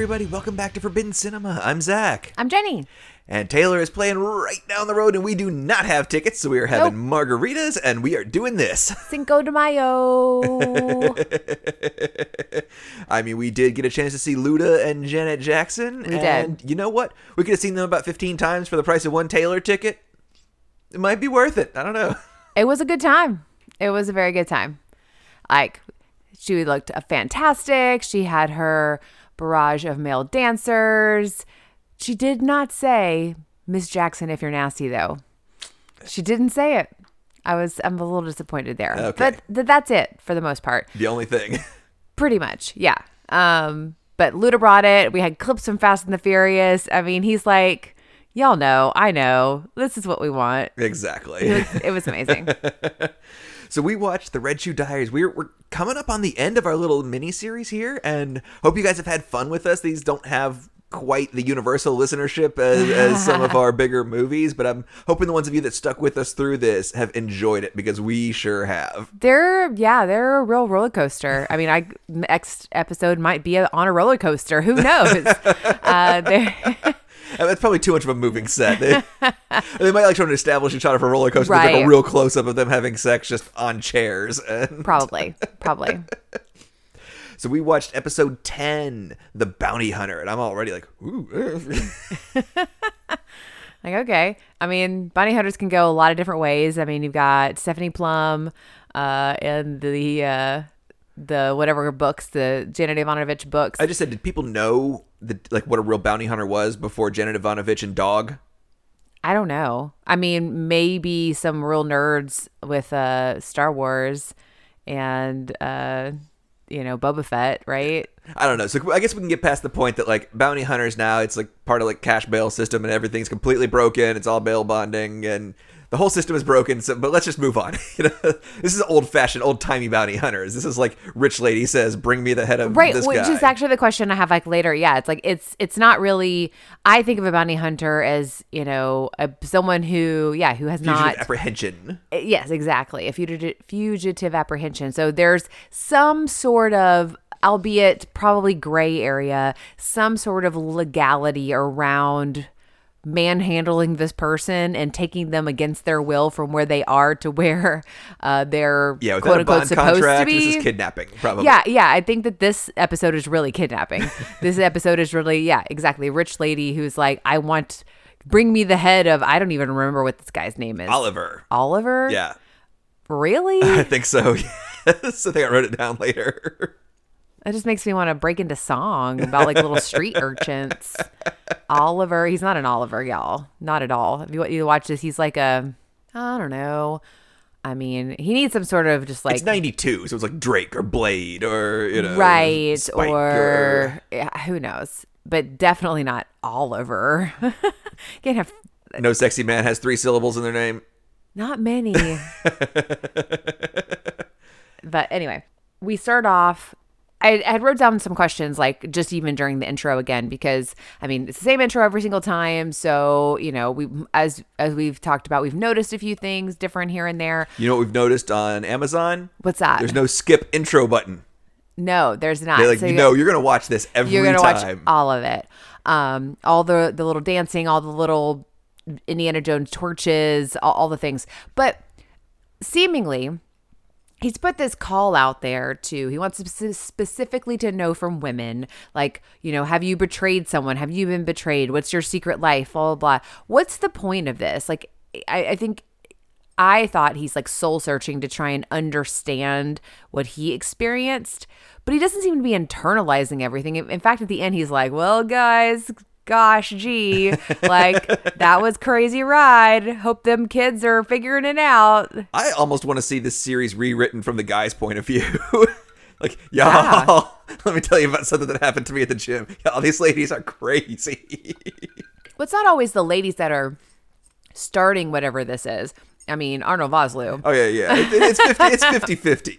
Everybody, welcome back to Forbidden Cinema. I'm Zach. I'm Jenny. And Taylor is playing right down the road, and we do not have tickets, so we are having margaritas, and we are doing this. Cinco de Mayo. I mean, we did get a chance to see Luda and Janet Jackson. We and did. You know what? We could have seen them about 15 times for the price of one Taylor ticket. It might be worth it. I don't know. it was a good time. It was a very good time. Like, she looked uh, fantastic. She had her barrage of male dancers. She did not say, Miss Jackson, if you're nasty, though. She didn't say it. I was, I'm a little disappointed there. Okay. But th- that's it for the most part. The only thing. Pretty much, yeah. Um, but Luda brought it. We had clips from Fast and the Furious. I mean, he's like, y'all know, I know, this is what we want. exactly. It was, it was amazing. So we watched the Red Shoe Diaries. We're we're coming up on the end of our little mini series here, and hope you guys have had fun with us. These don't have quite the universal listenership as, as some of our bigger movies, but I'm hoping the ones of you that stuck with us through this have enjoyed it because we sure have. They're yeah, they're a real roller coaster. I mean, I next episode might be a, on a roller coaster. Who knows? uh, they're That's probably too much of a moving set. They, they might like to establish a shot of a roller coaster, with like a real close up of them having sex just on chairs. And probably probably. so we watched episode ten, The Bounty Hunter, and I'm already like, ooh. Like okay, I mean, bounty hunters can go a lot of different ways. I mean, you've got Stephanie Plum, uh, and the uh, the whatever books, the Janet Evanovich books. I just said, did people know the like what a real bounty hunter was before Janet Evanovich and Dog? I don't know. I mean, maybe some real nerds with uh Star Wars and uh you know, Boba Fett, right? I don't know. So I guess we can get past the point that like bounty hunters now it's like part of like cash bail system and everything's completely broken. It's all bail bonding and the whole system is broken. So, but let's just move on. you know, this is old fashioned, old timey bounty hunters. This is like rich lady says, "Bring me the head of Right, this which guy." is actually the question I have like later. Yeah, it's like it's it's not really I think of a bounty hunter as, you know, a, someone who yeah, who has Fugitive not apprehension. Eh, yes, exactly. A fugitive, fugitive apprehension. So there's some sort of, albeit probably gray area, some sort of legality around manhandling this person and taking them against their will from where they are to where uh, they're Yeah, quote unquote supposed contract, to be. this is kidnapping. Probably. Yeah, yeah. I think that this episode is really kidnapping. this episode is really, yeah, exactly. Rich lady who's like, I want, bring me the head of, I don't even remember what this guy's name is. Oliver. Oliver? Yeah, Really? I think so. Yes, I think I wrote it down later. That just makes me want to break into song about like little street urchins. Oliver, he's not an Oliver, y'all. Not at all. If you, you watch this, he's like a, I don't know. I mean, he needs some sort of just like it's '92, so it's like Drake or Blade or you know, right Spike or yeah, who knows, but definitely not Oliver. Can't have no sexy man has three syllables in their name. Not many. but anyway, we start off. I, had wrote down some questions, like just even during the intro again, because I mean it's the same intro every single time. So you know, we as as we've talked about, we've noticed a few things different here and there. You know what we've noticed on Amazon? What's that? There's no skip intro button. no, there's not. They're like, So you know, you're gonna watch this every you're gonna time. watch all of it um all the the little dancing all the little indiana jones torches all, all the things but seemingly he's put this call out there too. he wants specifically to know from women like you know have you betrayed someone have you been betrayed what's your secret life blah blah blah what's the point of this like i, I think I thought he's like soul searching to try and understand what he experienced, but he doesn't seem to be internalizing everything. In in fact, at the end, he's like, "Well, guys, gosh, gee, like that was crazy ride. Hope them kids are figuring it out." I almost want to see this series rewritten from the guy's point of view. like, y'all, Yeah. let me tell you about something that happened to me at the gym. Y'all, these ladies are crazy. But it's not always the ladies that are starting whatever this is. I mean, Arnold Vosloo. oh yeah, yeah. It, it's 50, it's 50-50.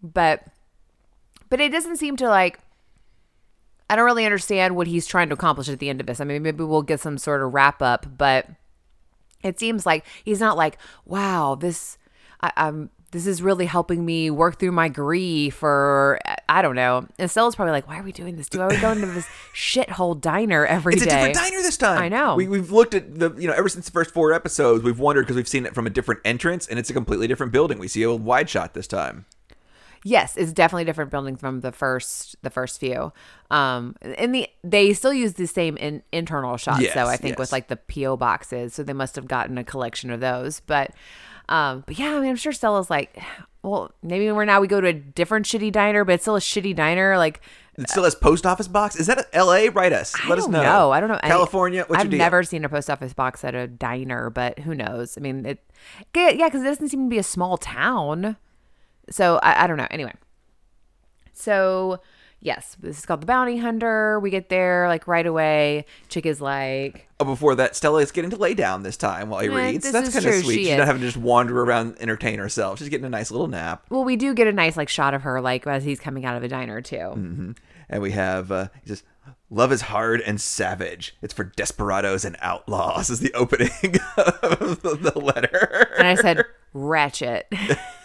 but but it doesn't seem to like I don't really understand what he's trying to accomplish at the end of this. I mean, maybe we'll get some sort of wrap up, but it seems like he's not like, wow, this I, I'm this is really helping me work through my grief or I don't know. And Stella's probably like, why are we doing this? Do I we going to this shithole diner every It's day? a different diner this time. I know. We, we've looked at the, you know, ever since the first four episodes, we've wondered because we've seen it from a different entrance and it's a completely different building. We see a wide shot this time. Yes, it's definitely different building from the first the first few. Um and the they still use the same in, internal shots Yes, though, I think yes. with like the PO boxes. So they must have gotten a collection of those. But um but yeah, I mean I'm sure Stella's like, well, maybe we're now we go to a different shitty diner, but it's still a shitty diner. Like It still has post office box. Is that a L.A.? Write us. Let us know. know. I don't know. California. What's I've never seen a post office box at a diner, but who knows? I mean, it, yeah, because it doesn't seem to be a small town. So I, I don't know. Anyway, so yes, this is called the Bounty Hunter. We get there like right away. Chick is like, Oh, before that, Stella is getting to lay down this time while he Eh, reads. That's kind of sweet. she She's is. not having to just wander around, entertain herself. She's getting a nice little nap. well, we do get a nice like shot of her like as he's coming out of the diner too. Mm-hmm. And we have, uh, he says, Love is hard and savage. It's for desperados and outlaws, is the opening of the letter. And I said, Ratchet.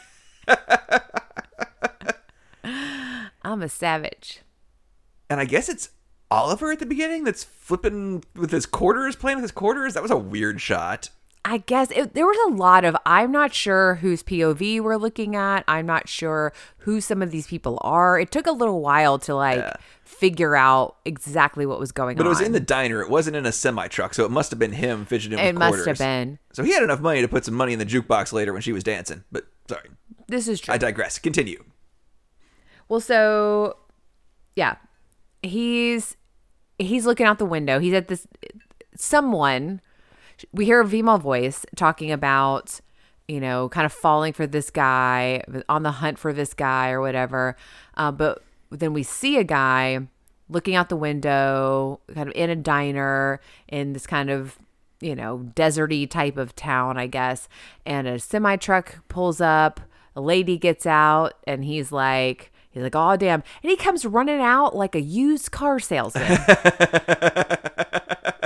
I'm a savage. And I guess it's Oliver at the beginning that's flipping with his quarters, playing with his quarters. That was a weird shot. I guess it, there was a lot of I'm not sure whose POV we're looking at. I'm not sure who some of these people are. It took a little while to like Yeah. figure out exactly what was going But on. But it was in the diner. It wasn't in a semi truck, so it must have been him fidgeting with It must quarters. have been. So he had enough money to put some money in the jukebox later when she was dancing. But sorry, This is true. I digress. Continue. Well, so yeah, he's he's looking out the window. He's at this someone. We hear a female voice talking about, you know, kind of falling for this guy, on the hunt for this guy or whatever. Uh, but then we see a guy looking out the window, kind of in a diner in this kind of you know deserty type of town, I guess. And a semi truck pulls up. A lady gets out, and he's like. He's like, oh, damn. And he comes running out like a used car salesman.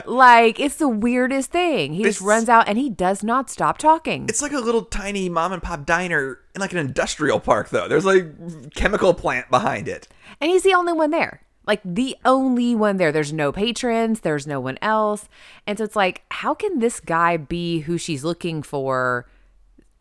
like, it's the weirdest thing. He just runs out and he does not stop talking. It's like a little tiny mom and pop diner in like an industrial park, though. There's like chemical plant behind it. And he's the only one there. Like the only one there. There's no patrons, there's no one else. And so it's like, how can this guy be who she's looking for?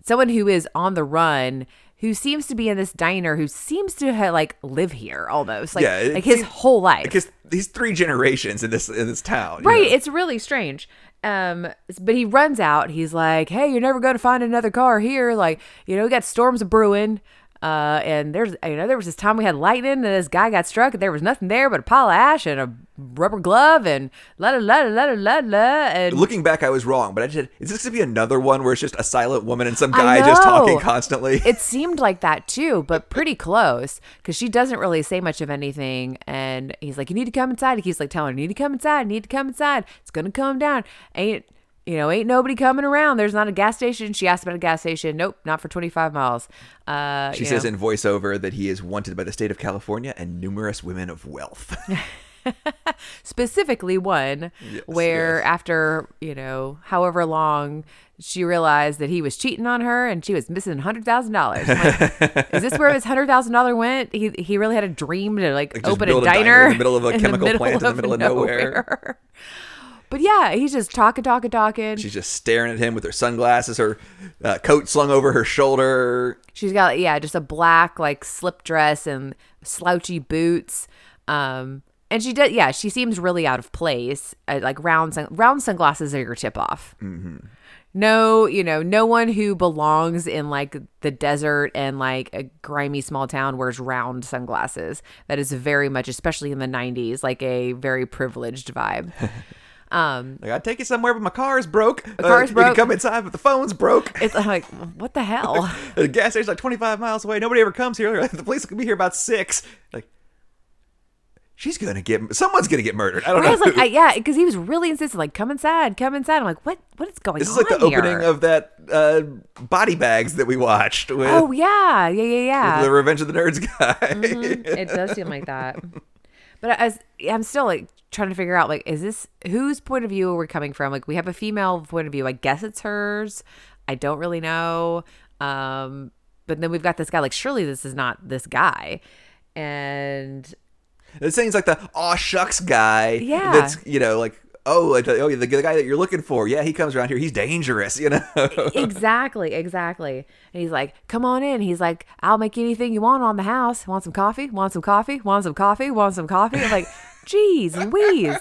Someone who is on the run, who seems to be in this diner, who seems to ha- like live here almost. Like, Yeah, like his whole life. Because these three generations in this in this town, you Right. know. It's really strange. Um, but he runs out. He's like, "Hey, you're never going to find another car here. Like, you know, we got storms brewing. Uh, and there's, you know, there was this time we had lightning, and this guy got struck, and there was nothing there but a pile of ash and a rubber glove, and la la la la la la. And Looking back, I was wrong, but I said, is this gonna be another one where it's just a silent woman and some guy just talking constantly? it seemed like that too, but pretty close because she doesn't really say much of anything. And he's like, "You need to come inside." He keeps like telling her, "You need to come inside. You need to come inside. It's gonna come down. Ain't you know? Ain't nobody coming around. There's not a gas station." She asked about a gas station. Nope, not for 25 miles. Uh, She says know. in voiceover that he is wanted by the state of California and numerous women of wealth. specifically one where yes. after you know however long she realized that he was cheating on her and she was missing hundred thousand dollars. Is this where his hundred thousand dollar went? He he really had a dream to like, Like, open a diner, in the middle of a chemical plant in the middle of nowhere. But yeah, he's just talking, talking, talking. She's just staring at him with her sunglasses, her uh, coat slung over her shoulder. She's got yeah, just a black like slip dress and slouchy boots. Um, and she does yeah, she seems really out of place. Uh, like round sun- round sunglasses are your tip off. No, you know, no one who belongs in like the desert and like a grimy small town wears round sunglasses. That is very much, especially in the '90s, like a very privileged vibe. Um, Like, I'd take you somewhere, but my car's broke. The car's You broke. can come inside, but the phone's broke. it's like, what the hell? the gas station's like 25 miles away. Nobody ever comes here. The police will be here about six. Like, she's gonna get. Someone's gonna get murdered. I don't I know. was like. I, yeah, because he was really insistent, like, come inside, come inside. I'm like, what? What is going on? this is like the here? opening of that uh, body bags that we watched with Oh yeah, yeah, yeah, yeah. the Revenge of the Nerds guy. it does seem like that. But as I'm still like trying to figure out, like, is this whose point of view are we coming from? Like, we have a female point of view. I guess it's hers. I don't really know. Um, but then we've got this guy like surely this is not this guy, and It seems like the aw shucks guy. Yeah. That's you know like oh oh the, the guy that you're looking for. Yeah, he comes around here. He's dangerous. You know. exactly, exactly. And he's like, "Come on in." He's like, "I'll make anything you want on the house. Want some coffee? Want some coffee? Want some coffee? Want some coffee?" I'm like, "Geez, Louise."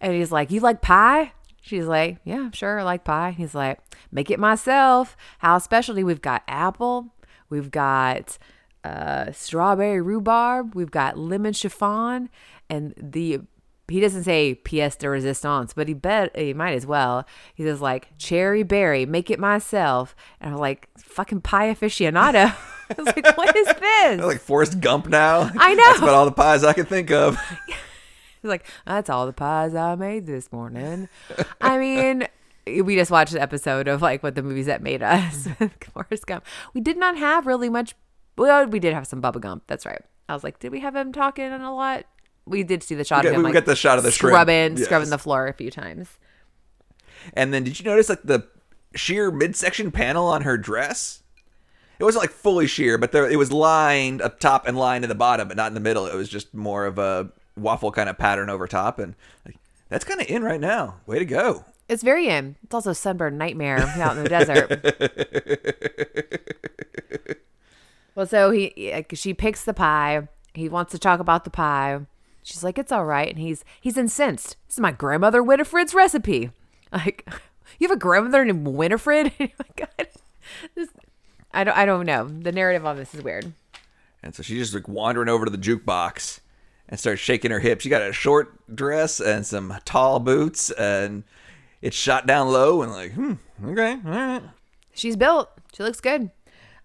And he's like, "You like pie?" She's like, "Yeah, sure, I like pie." He's like, "Make it myself. House specialty. We've got apple. We've got uh, strawberry rhubarb. We've got lemon chiffon, and the." He doesn't say pièce de resistance, but he bet he might as well. He says like cherry berry, make it myself, and I'm like fucking pie aficionado. I was like, what is this? like Forrest Gump now. I know. That's about all the pies I can think of. He's like, that's all the pies I made this morning. I mean, we just watched an episode of like what the movies that made us. Mm-hmm. Forrest Gump. We did not have really much. Well, we did have some Bubba Gump. That's right. I was like, did we have him talking a lot? We did see the shot We of him. we like, got the shot of the scrubbing, Yes. scrubbing the floor a few times. And then did you notice like the sheer midsection panel on her dress? It wasn't like fully sheer, but there it was lined up top and lined in the bottom, but not in the middle. It was just more of a waffle kind of pattern over top, and like, that's kind of in right now. Way to go! It's very in. It's also sunburn nightmare out in the desert. well, so he like, she picks the pie. He wants to talk about the pie. She's like, "It's all right," and he's he's incensed. This is my grandmother Winifred's recipe. Like, you have a grandmother named Winifred? oh my god, this I don't I don't know. The narrative on this is weird. And so she's just like wandering over to the jukebox and starts shaking her hips. She got a short dress and some tall boots, and it's shot down low and like, hmm, okay, all right. She's built. She looks good.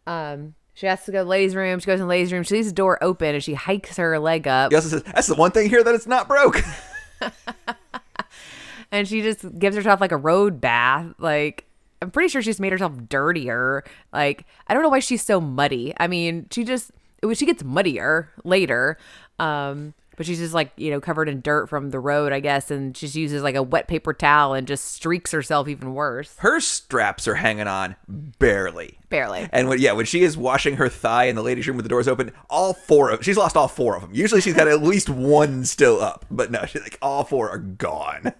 Um, she has to go to the ladies' room. She goes in the ladies' room. She leaves the door open and she hikes her leg up. He also says, that's the one thing here that it's not broke. and she just gives herself like a road bath. Like I'm pretty sure she's made herself dirtier. Like I don't know why she's so muddy. I mean, she just it was she gets muddier later. Um, but she's just like you know covered in dirt from the road, I guess, and she just uses like a wet paper towel and just streaks herself even worse. Her straps are hanging on barely. Barely. And when yeah, when she is washing her thigh in the ladies' room with the doors open, all four of she's lost all four of them. Usually she's got at least one still up, but no, she's like all four are gone.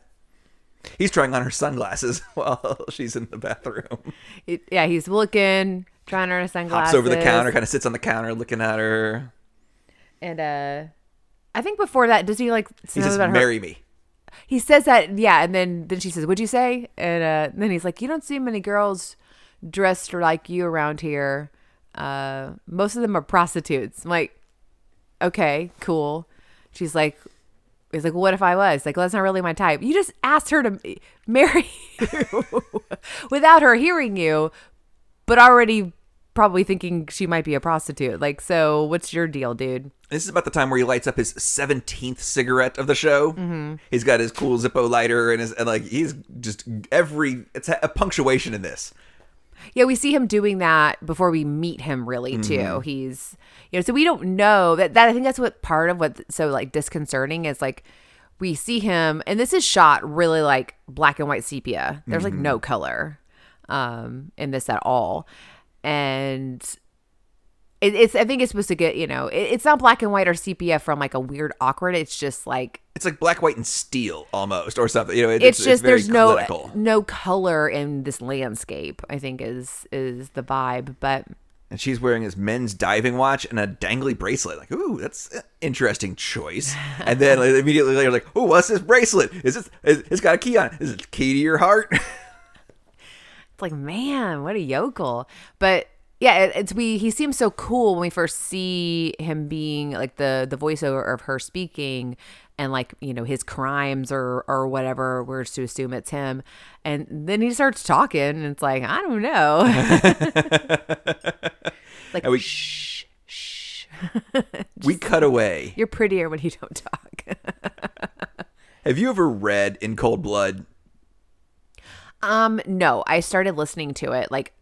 He's trying on her sunglasses while she's in the bathroom. It- yeah, he's looking, trying on her sunglasses. Hops over the counter, kind of sits on the counter looking at her. And uh, I think before that, does he like? He says, about her- "Marry me." He says that, yeah, and then then she says, "What'd you say?" And uh, then he's like, "You don't see many girls dressed like you around here. Uh, most of them are prostitutes." I'm like, "Okay, cool." She's like, "He's like, well, what if I was?" Like, well, that's not really my type. You just asked her to marry you without her hearing you, but already probably thinking she might be a prostitute. Like, so what's your deal, dude? This is about the time where he lights up his seventeenth cigarette of the show. Mm-hmm. He's got his cool Zippo lighter and his and like he's just every it's a, punctuation in this. Yeah, we see him doing that before we meet him really too. He's you know, so we don't know that that I think that's what part of what's so like disconcerting is like we see him and this is shot really like black and white sepia. There's like no color um in this at all. And it, it's I think it's supposed to get, you know, it, it's not black and white or sepia from like a weird awkward. It's just like It's like black, white, and steel almost, or something. You know, it- it's, just very there's no clinical. no color in this landscape. I think is is the vibe, but And she's wearing his men's diving watch and a dangly bracelet. Like, ooh, that's an interesting choice. And then like, immediately later, like, ooh, what's this bracelet? Is it? Is, it's got a key on it. Is it key to your heart? It's like, man, what a yokel. But yeah, it, it's we. He seems so cool when we first see him being like the the voiceover of her speaking, and like you know his crimes or or whatever. We're to assume it's him, and then he starts talking, and it's like I don't know. like And we- shh, shh. we cut away. You're prettier when you don't talk. Have you ever read In Cold Blood? Um, no, I started listening to it like,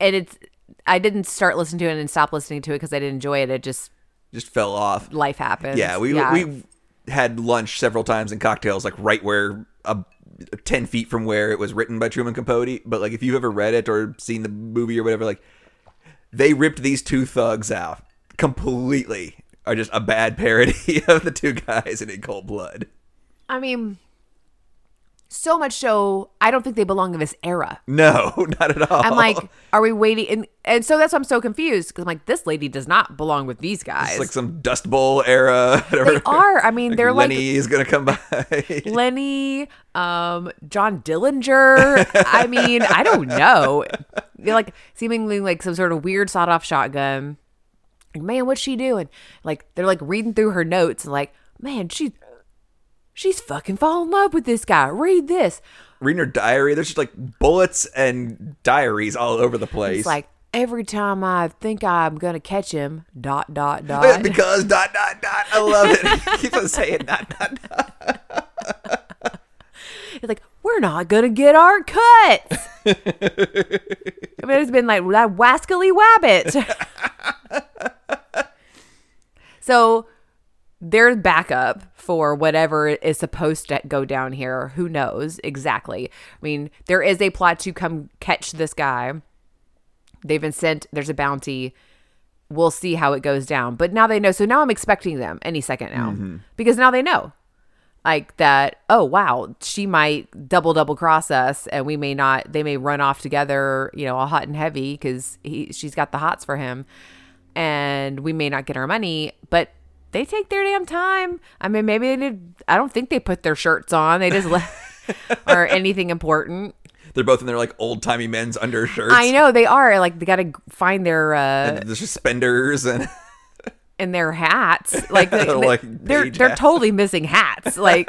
and it's. I didn't start listening to it and stop listening to it because I didn't enjoy it. It just Just fell off. life happens. Yeah, we we had lunch several times and cocktails, like right where uh, ten feet from where it was written by Truman Capote. But like, if you've ever read it or seen the movie or whatever, like they ripped these two thugs out completely. Are just a bad parody of the two guys in In Cold Blood. I mean, so much so, I don't think they belong in this era. No, not at all. I'm like, are we waiting? And, and so that's why I'm so confused because I'm like, this lady does not belong with these guys. it's like some Dust Bowl era. they are. I mean, they're like Lenny is gonna come by. Lenny, um, John Dillinger. I mean, I don't know. They're like seemingly like some sort of weird sawed off shotgun. Like, man, what's she doing? Like they're like reading through her notes and like, man, she she's fucking falling in love with this guy. Read this. Reading her diary, there's just like bullets and diaries all over the place. It's like every time I think I'm gonna catch him, dot dot dot. because dot dot dot. I love it. Keep on saying dot dot dot. It's like we're not gonna get our cuts. I mean, it's been like that wascally wabbit. so there's backup for whatever is supposed to go down here. Who knows exactly? I mean, there is a plot to come catch this guy. They've been sent. There's a bounty. We'll see how it goes down. But now they know. So now I'm expecting them any second now mm-hmm. because now they know like that oh wow she might double double cross us and we may not they may run off together you know all hot and heavy because she's got the hots for him and we may not get our money but they take their damn time. I mean maybe they did i don't think they put their shirts on. They just left or anything important. They're both in their like old timey men's undershirts. i know they are like they gotta find their uh The suspenders and in their hats. Like they, Like they're beige they're totally missing hats. Like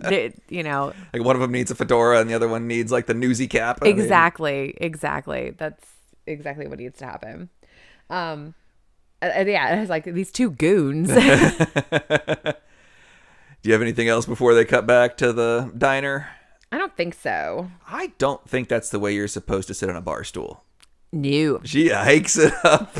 they, you know. Like one of them needs a fedora and the other one needs like the newsy cap. I mean, exactly exactly. That's exactly what needs to happen. Um uh, uh, yeah it's like these two goons do you have anything else before they cut back to the diner? i don't think so I don't think that's the way you're supposed to sit on a bar stool. new She hikes it up.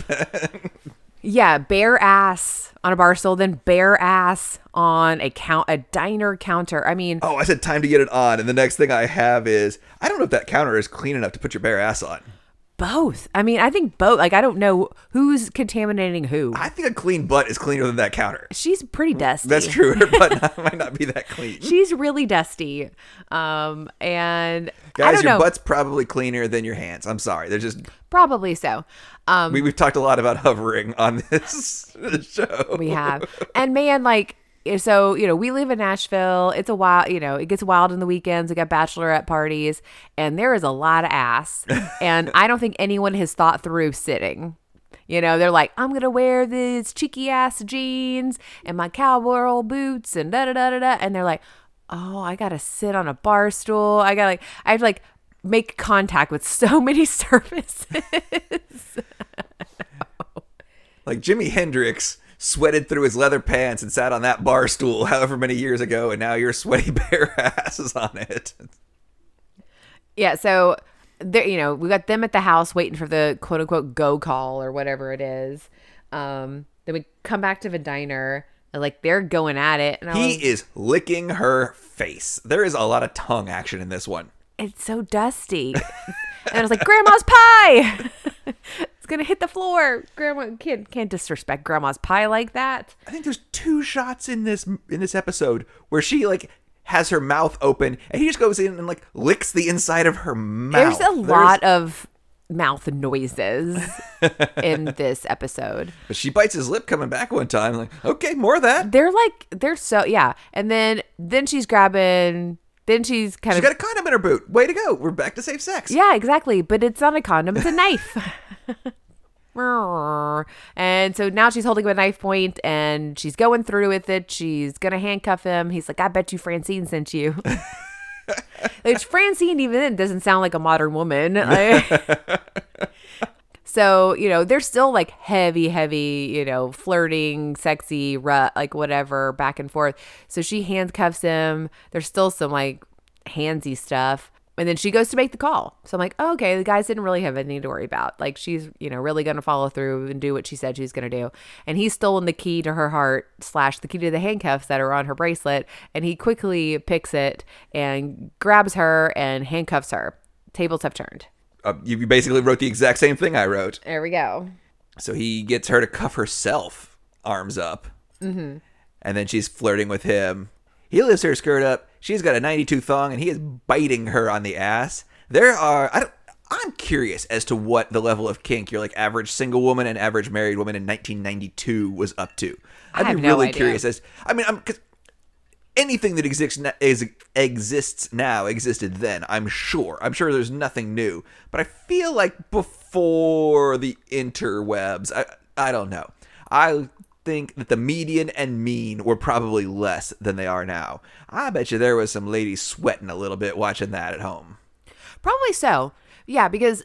yeah bare ass on a bar stool then bare ass on a count a diner counter i mean oh, I said time to get it on, and the next thing I have is I don't know if that counter is clean enough to put your bare ass on. Both i mean i think both like i don't know who's contaminating who I think a clean butt is cleaner than that counter. she's pretty dusty That's true. Her butt not- might not be that clean. she's really dusty um and i Guys, your know butt's probably cleaner than your hands. I'm sorry. They're just probably so um we, we've talked a lot about hovering on this show. we have and man like Eh, so you know we live in nashville. It's a wild you know it gets wild in the weekends. We got bachelorette parties and there is a lot of ass. And i don't think anyone has thought through sitting. You know they're like i'm gonna wear these cheeky ass jeans and my cowboy boots and da da da da da. And they're like oh i gotta sit on a bar stool. I gotta like i have to like make contact with so many surfaces. Like Jimi Hendrix sweated through his leather pants and sat on that bar stool however many years ago, and now your sweaty bare ass is on it. Yeah, so there, you know, we got them at the house waiting for the quote unquote go call or whatever it is. Um, then we come back to the diner, and like they're going at it, and I He was, is licking her face. There is a lot of tongue action in this one. it's so dusty, and I was like, "Grandma's pie, it's gonna hit the floor." Grandma can't can't disrespect Grandma's pie like that. I think there's two shots in this in this episode where she like has her mouth open and he just goes in and like licks the inside of her mouth. There's a lot of mouth noises in this episode. But she bites his lip coming back one time. Like, okay, more of that. They're like they're so yeah, and then then she's grabbing. Then she's kind She's of got a condom in her boot. Way to go. We're back to safe sex. Yeah, exactly. But it's not a condom, it's a knife. and so now she's holding a knife point and she's going through with it. She's going to handcuff him. He's like, I bet you Francine sent you. Which Francine, even then, doesn't sound like a modern woman. Like- so, you know, they're still like heavy, heavy, you know, flirting, sexy, ru- like whatever, back and forth. So she handcuffs him. There's still some like handsy stuff. And then she goes to make the call. So I'm like, oh, okay, the guys didn't really have anything to worry about. Like she's, you know, really going to follow through and do what she said she's going to do. And he's stolen the key to her heart slash the key to the handcuffs that are on her bracelet. And he quickly picks it and grabs her and handcuffs her. Tables have turned. Uh, you basically wrote the exact same thing I wrote. There we go. So he gets her to cuff herself, arms up. Mm-hmm. And then she's flirting with him. He lifts her skirt up. She's got a 92 thong, and he is biting her on the ass. There are. I don't, I'm curious as to what the level of kink your like average single woman and average married woman in 1992 was up to. I'd be no really idea. curious as. I mean, I'm because anything that exists is, exists now existed then. I'm sure. I'm sure there's nothing new. But I feel like before the interwebs, I I don't know. I think that the median and mean were probably less than they are now. I bet you there was some ladies sweating a little bit watching that at home. Probably so. Yeah, because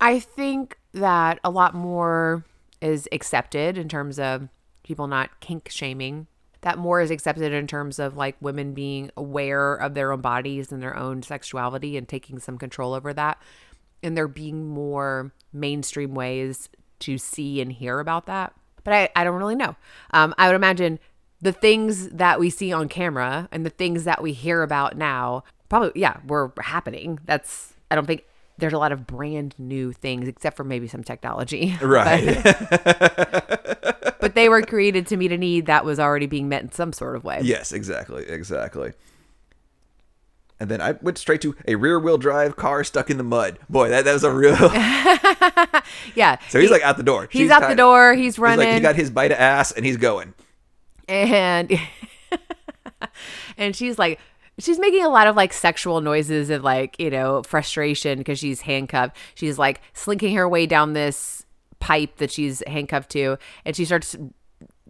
I think that a lot more is accepted in terms of people not kink shaming. That more is accepted in terms of like women being aware of their own bodies and their own sexuality and taking some control over that. And there being more mainstream ways to see and hear about that. But I, I don't really know. Um, I would imagine the things that we see on camera and the things that we hear about now probably, yeah, were happening. That's, I don't think there's a lot of brand new things except for maybe some technology. Right. but they were created to meet a need that was already being met in some sort of way. yes, exactly. Exactly. And then I went straight to a rear wheel drive car stuck in the mud. Boy, that, that was a real. Yeah. So he's He- like out the door. He's She's out the door. He's He's like, running. he got his bite of ass and he's going. and and she's like she's making a lot of like sexual noises of like you know frustration because she's handcuffed. She's like slinking her way down this pipe that she's handcuffed to and she starts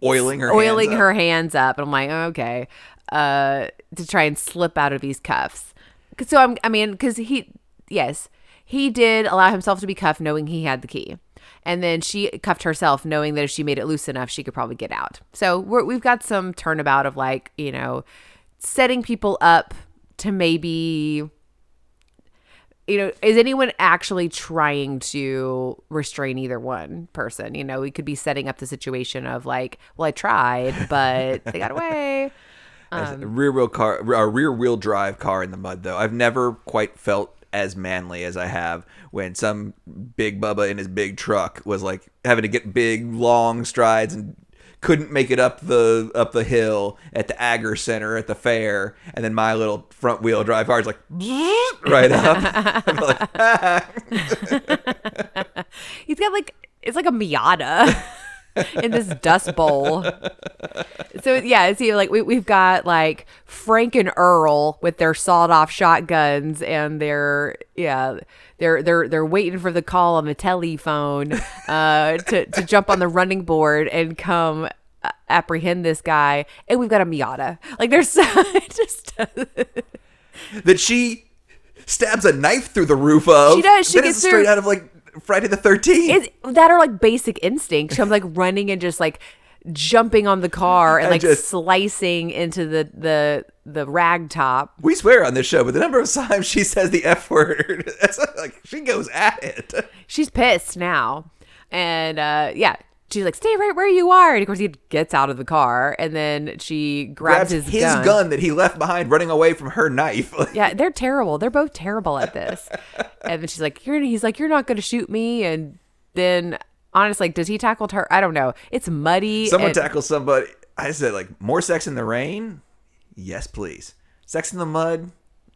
Oiling her oiling hands up. her hands up. And i'm like okay. Uh to try and slip out of these cuffs. so i'm i mean because he yes he did allow himself to be cuffed knowing he had the key. And then she cuffed herself knowing that if she made it loose enough she could probably get out. So we're, we've got some turnabout of like you know setting people up to maybe you know, is anyone actually trying to restrain either one person? You know, we could be setting up the situation of like, well, I tried, but they got away. Um, rear wheel car, a rear wheel drive car in the mud, though. I've never quite felt as manly as I have when some big bubba in his big truck was like having to get big long strides and couldn't make it up the up the hill at the Agger Center at the fair, and then my little front wheel drive car is like right up. Like, He's got like it's like a Miata in this dust bowl. So yeah, see, like we we've got like Frank and Earl with their sawed off shotguns, and they're yeah they're they're they're waiting for the call on the telephone uh, to to jump on the running board and come. uh, apprehend this guy and we've got a miata like there's just that she stabs a knife through the roof of. She does, she gets straight through- out of like Friday the Thirteenth. It's that are like basic instincts. I'm like running and just like jumping on the car and And like just- slicing into the the the rag top. We swear on this show, but the number of times she says the F word, like she goes at it. She's pissed now, and uh, yeah, she's like, "Stay right where you are." And of course, he gets out of the car, and then she grabs, Grabs his, his gun. gun. that he left behind running away from her knife. Yeah, they're terrible. They're both terrible at this. and then she's like, "You're," he's like, "You're not going to shoot me." And then, honestly, like, does he tackle her? I don't know. It's muddy. Someone and- tackles somebody. I said, like, more sex in the rain? Yes, please. Sex in the mud?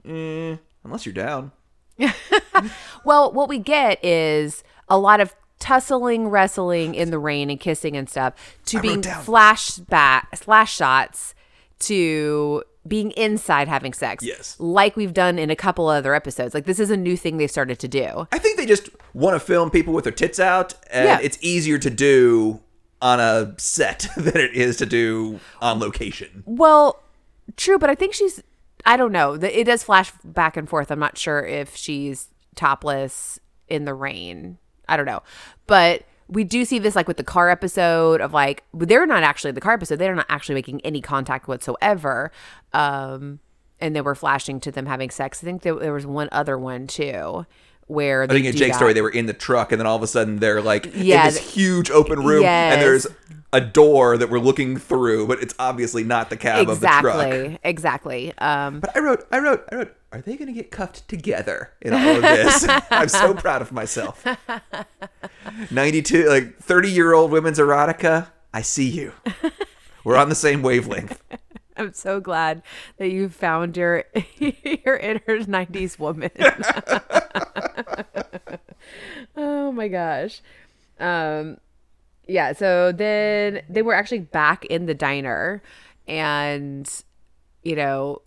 Eh, unless you're down. Well, what we get is a lot of tussling, wrestling in the rain, and kissing and stuff to I being flashback, flash shots to being inside having sex. Yes. like we've done in a couple other episodes. Like this is a new thing they've started to do. I think they just want to film people with their tits out, and Yeah. it's easier to do on a set than it is to do on location. Well, true, but I think she's. I don't know. It does flash back and forth. I'm not sure if she's topless in the rain. I don't know, but we do see this like with the car episode of like they're not actually the car episode. They're not actually making any contact whatsoever. Um, and they were flashing to them having sex. I think there, there was one other one too where I think in Jake's that. story, they were in the truck, and then all of a sudden they're like Yeah, in this th- huge open room, Yes. and there's a door that we're looking through, but it's obviously not the cab of the truck. Exactly. Exactly. Um, But I wrote, I wrote, I wrote, are they going to get cuffed together in all of this? I'm so proud of myself. 92, like 30 year old women's erotica. I see you. We're on the same wavelength. I'm so glad that you found your your inner '90s woman. oh my gosh. Um, yeah. So then they were actually back in the diner, and you know,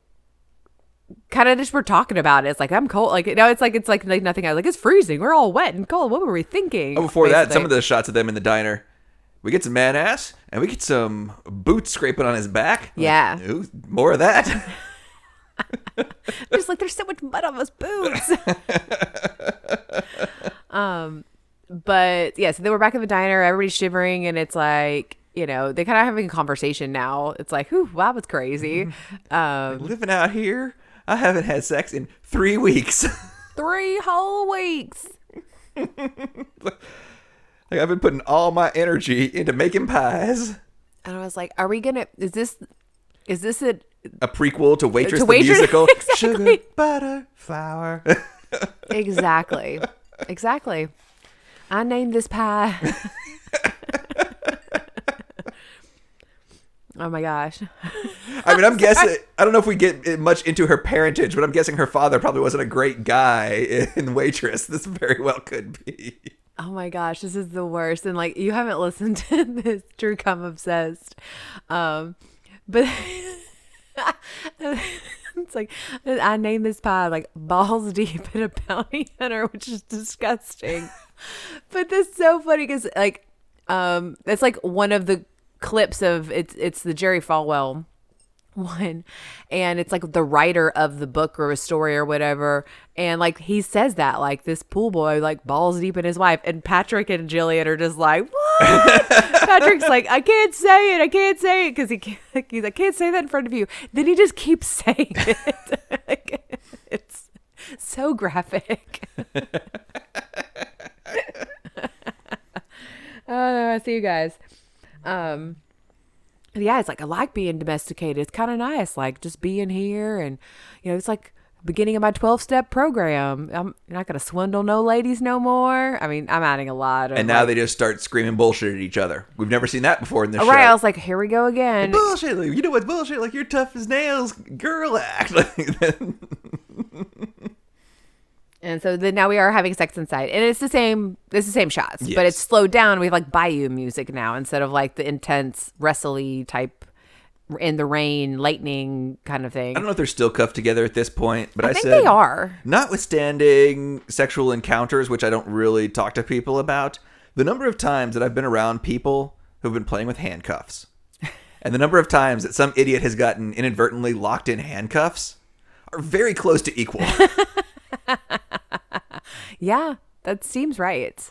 kind of just were talking about it. It's like I'm cold. Like you know, it's like it's like like nothing. I like it's freezing. We're all wet and cold. What were we thinking? Oh, before that, some of the shots of them in the diner, we get some man ass and we get some boots scraping on his back. Like, Yeah. ooh, more of that. just like there's so much mud on those boots. um, but yeah, so they were back in the diner, everybody's shivering, and it's like you know they kind of having a conversation now. It's like, whew, wow, that's crazy. Um, Living out here, I haven't had sex in three weeks. three whole weeks. Like I've been putting all my energy into making pies. And I was like, are we gonna? Is this? Is this a? A prequel to Waitress To the Waitress- musical. Exactly. Sugar, butter, flour. Exactly, exactly. I named this pie. oh my gosh. I mean, I'm guessing. I don't know if we get much into her parentage, but I'm guessing her father probably wasn't a great guy in Waitress. This very well could be. Oh my gosh, this is the worst. And like you haven't listened to this True Crime Obsessed. Um but it's like I named this pie like balls deep in a bounty hunter, which is disgusting. but that's so funny because like um that's like one of the clips of it's it's the Jerry Falwell one. And it's like the writer of the book or a story or whatever. And like he says that like this pool boy like balls deep in his wife. And patrick and jillian are just like what? Patrick's like i can't say it. I can't say it. Because he can't he's like, i can't say that in front of you. Then he just keeps saying it. Like, it's so graphic. Oh i see you guys. Um yeah, it's like I like being domesticated. It's kind of nice, like just being here, and you know, it's like beginning of my twelve step program. I'm not gonna swindle no ladies no more. I mean, I'm adding a lot. Of, And now like, they just start screaming bullshit at each other. We've never seen that before in this show. All right, I was like, here we go again. bullshit. Like, you know what's bullshit? Like you're tough as nails, girl act. And so then now we are having sex inside, and it's the same. It's the same shots, but it's slowed down. We have like bayou music now instead of like the intense wrestly type in the rain, lightning kind of thing. I don't know if they're still cuffed together at this point, but I, I think said they are. Notwithstanding sexual encounters, which I don't really talk to people about, the number of times that I've been around people who've been playing with handcuffs, and the number of times that some idiot has gotten inadvertently locked in handcuffs, are very close to equal. Yeah, that seems right.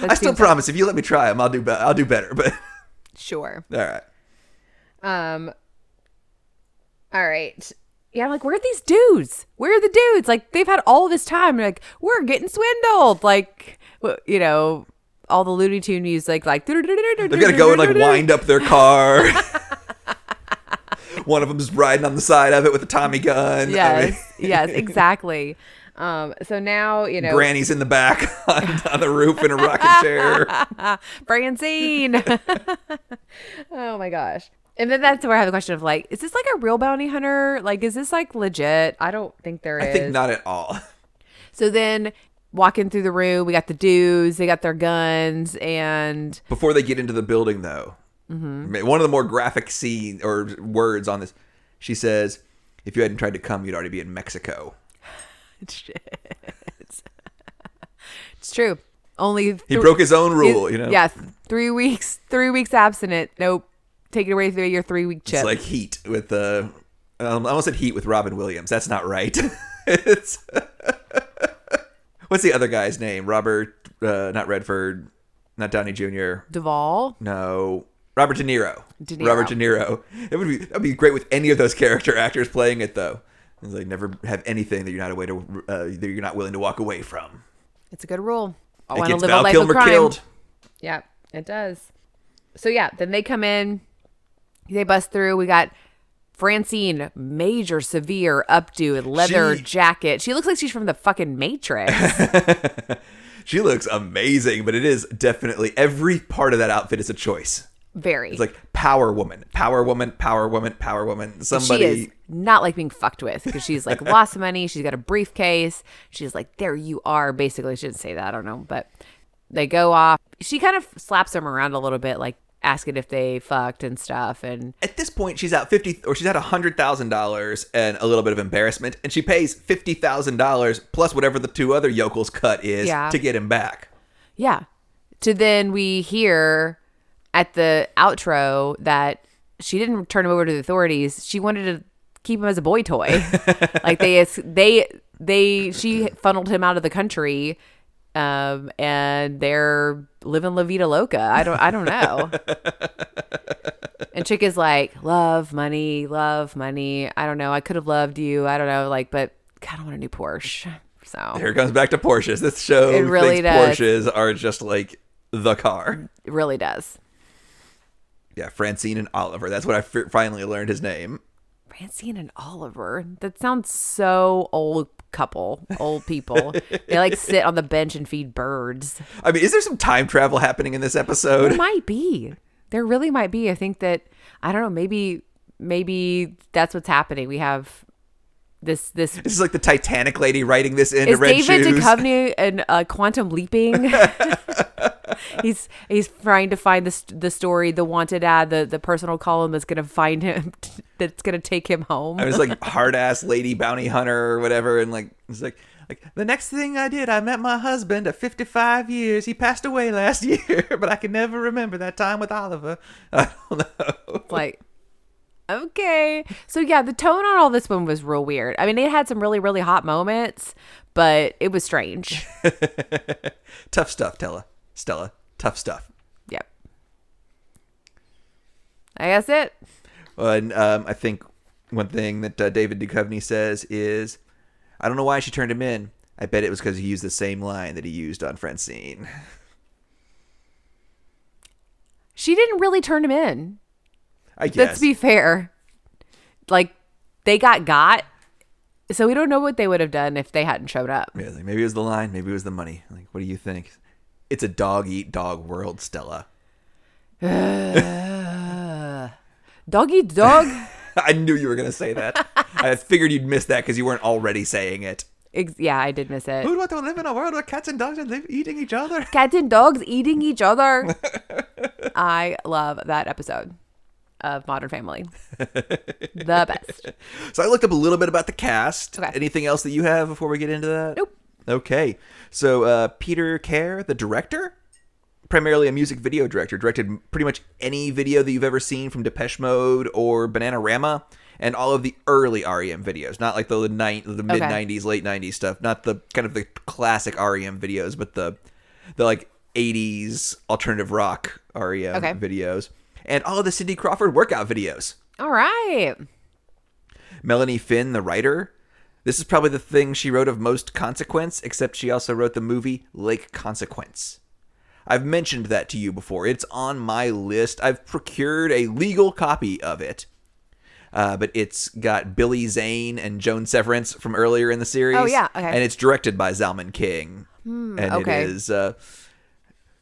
That I still promise if you let me try them, I'll do be- I'll do better. But Sure. all right. Um. All right. Yeah, I'm like, where are these dudes? Where are the dudes? Like, they've had all this time. Like, we're getting swindled. Like, you know, all the Looney Tune music. Like, They've got to go and like wind up their car. One of them's riding on the side of it with a Tommy gun. I mean, Yes, yes, exactly. Um. So now you know, Granny's in the back on, on the roof in a rocking chair. Francine. oh my gosh. And then that's where I have the question of like, is this like a real bounty hunter? Like, is this like legit? I don't think there is. I think not at all. So then walking through the room, we got the dudes, they got their guns, and Before they get into the building, though, Mm-hmm. one of the more graphic scene or words on this, she says, "If you hadn't tried to come, you'd already be in Mexico." it's, it's true. Only He broke his own rule, you know. Yeah, three weeks, three weeks abstinent. Nope. Take it away through your three week chip. It's like Heat with uh, um, I almost said Heat with Robin Williams. That's not right. it's what's the other guy's name? Robert, uh, not Redford, not Downey Jr. Duvall. No, Robert De Niro. De Niro. Robert De Niro. It would be that'd be great with any of those character actors playing it though. It's like never have anything that you're not to uh, that you're not willing to walk away from. It's a good rule. I want to live Val a life Kilmer of crime. killed. Yeah, it does. so yeah, then they come in, they bust through. We got Francine, major severe updo, leather She- jacket. She looks like she's from the fucking Matrix. She looks amazing, but it is definitely every part of that outfit is a choice. Very. It's like power woman, power woman, power woman, power woman. Somebody she is not like being fucked with because she's like lost money. She's got a briefcase. She's like, there you are. Basically, she didn't say that. I don't know, but they go off. She kind of slaps him around a little bit, like asking if they fucked and stuff. And at this point she's out fifty or she's at a hundred thousand dollars and a little bit of embarrassment, and she pays fifty thousand dollars plus whatever the two other yokels cut is Yeah. to get him back. yeah, to then we hear at the outro that she didn't turn him over to the authorities. She wanted to keep him as a boy toy. like they they they she funneled him out of the country um and they're living la vida loca i don't i don't know and chick is like love money love money i don't know i could have loved you i don't know like but god i want a new porsche so Here it comes back to Porsches. This show It really thinks does. Porsches are just like the car. it really does Yeah, Francine and Oliver. That's what I f- finally learned his name. francine and oliver that sounds so old couple old people they like sit on the bench and feed birds I mean, is there some time travel happening in this episode? There might be. There really might be. I think that I don't know. Maybe maybe that's what's happening. We have this this This is like the Titanic lady writing this is red David shoes. Duchovny and uh, quantum leaping. he's he's trying to find the the story, the wanted ad, the the personal column that's gonna find him, that's gonna take him home. I was like hard ass lady bounty hunter or whatever, and like it's like like the next thing I did, I met my husband at 55 years. He passed away last year, but I can never remember that time with Oliver. I don't know. like okay so yeah the tone on all this one was real weird i mean it had some really really hot moments but it was strange Tough stuff, Stella. Stella. Tough stuff. yep i guess it And um, I think one thing that uh, David Duchovny says is, I don't know why she turned him in. I bet it was because he used the same line that he used on Francine. she didn't really turn him in I guess. let's be fair like they got got so we don't know what they would have done if they hadn't showed up Yeah, like maybe it was the line, maybe it was the money. Like, what do you think? It's a dog eat dog world, Stella. dog eat dog I knew you were gonna say that. I figured you'd miss that because you weren't already saying it. Ex- yeah i did miss it Who'd want to live in a world where cats and dogs are live, eating each other? cats and dogs eating each other i love that episode of modern family the best So I looked up a little bit about the cast. Okay. Anything else that you have before we get into that? Nope. Okay. So uh, Peter Care, the director, primarily a music video director, directed pretty much any video that you've ever seen from Depeche Mode or Bananarama, and all of the early REM videos, not like the ni- the mid '90s, late '90s stuff, not the kind of the classic REM videos, but the the like '80s alternative rock REM Okay. videos, and all of the Cindy Crawford workout videos. all right Melanie Finn, the writer. This is probably the thing she wrote of most consequence, except she also wrote the movie Lake Consequence. I've mentioned that to you before. It's on my list. I've procured a legal copy of it. Uh, but it's got Billy Zane and Joan Severance from earlier in the series. Oh, yeah, okay. And it's directed by Zalman King. and okay. it is, uh,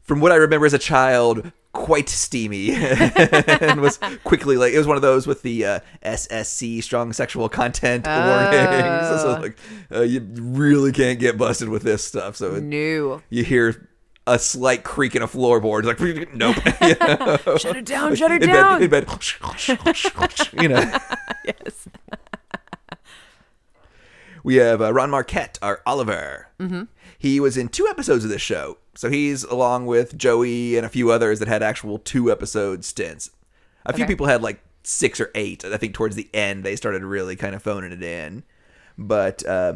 from what I remember as a child, quite steamy and was quickly like it was one of those with the uh, SSC strong sexual content warnings. So like uh, you really can't get busted with this stuff. So new you hear a slight creak in a floorboard. It's like nope. You know? shut it down shut it in down bed, in bed. you know. yes We have uh, Ron Marquette, our Oliver. Mm-hmm. He was in two episodes of this show. So he's along with Joey and a few others that had actual two episode stints. A few Okay. people had like six or eight. I think towards the end they started really kind of phoning it in. But uh,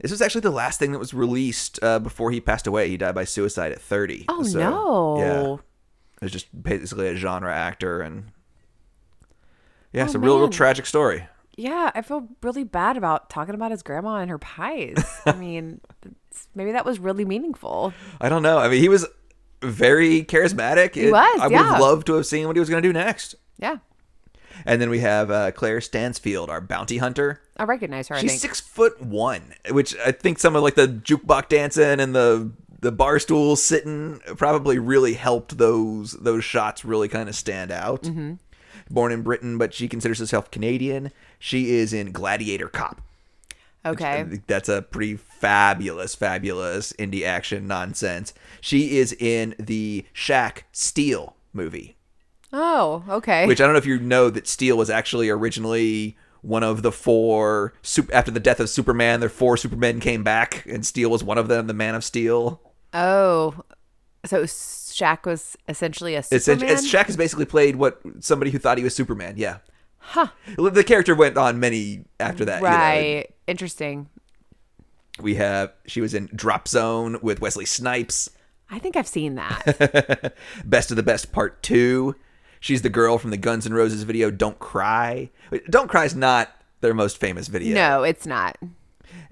this was actually the last thing that was released uh, before he passed away. He died by suicide at 30. oh So, no Yeah. It was just basically a genre actor and yeah, Oh, it's a real, real tragic story. Yeah, I feel really bad about talking about his grandma and her pies. I mean, it's- maybe that was really meaningful. I don't know. I mean, he was very charismatic. He was, I would yeah. have loved to have seen what he was going to do next. Yeah. And then we have uh, Claire Stansfield, our bounty hunter. I recognize her, I She's six foot one, which I think some of like the jukebox dancing and the the bar stool sitting probably really helped those those shots really kind of stand out. Mm-hmm. Born in Britain, but she considers herself Canadian. She is in Gladiator Cop. Okay. Uh, that's a pretty fabulous, fabulous indie action nonsense. She is in the Shaq Steel movie, Oh, okay. which I don't know if you know that Steel was actually originally one of the four. After the death of Superman, the four Supermen came back, and Steel was one of them, the Man of Steel. oh, so Shaq was essentially a It's, Superman? it's Shaq has basically played what somebody who thought he was Superman. Yeah. Huh. The character went on many after that. you know. right. Interesting. We have she was in Drop Zone with Wesley Snipes. I think I've seen that. Best of the Best Part 2. She's the girl from the Guns N' Roses video Don't Cry. Don't Cry is not their most famous video. No, it's not.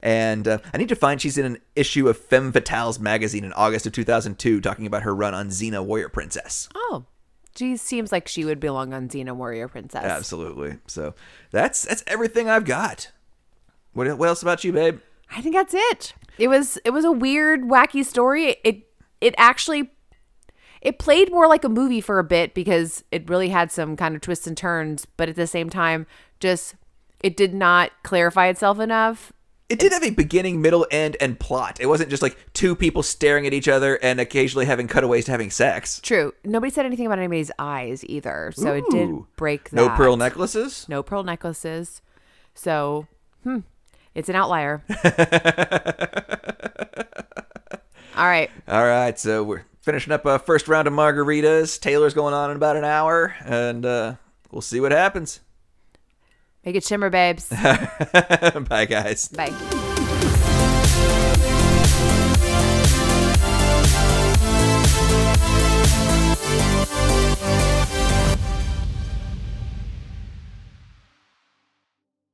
And uh, I need to find she's in an issue of Femme Fatales magazine in August of 2002 talking about her run on Xena Warrior Princess. Oh, she seems like she would belong on Xena Warrior Princess. Absolutely. So that's that's everything I've got. What, what else about you, babe? I think that's it. It was it was a weird, wacky story. It it actually it played more like a movie for a bit because it really had some kind of twists and turns, but at the same time, just it did not clarify itself enough. It did have a beginning, middle, end, and plot. It wasn't just like two people staring at each other and occasionally having cutaways to having sex. True. Nobody said anything about anybody's eyes either, so it did Ooh. break that. No pearl necklaces? No pearl necklaces. So, hmm, it's an outlier. All right. All right, so we're finishing up a first round of margaritas. Taylor's going on in about an hour, and uh, we'll see what happens. Make it shimmer, babes. Bye, guys. Bye.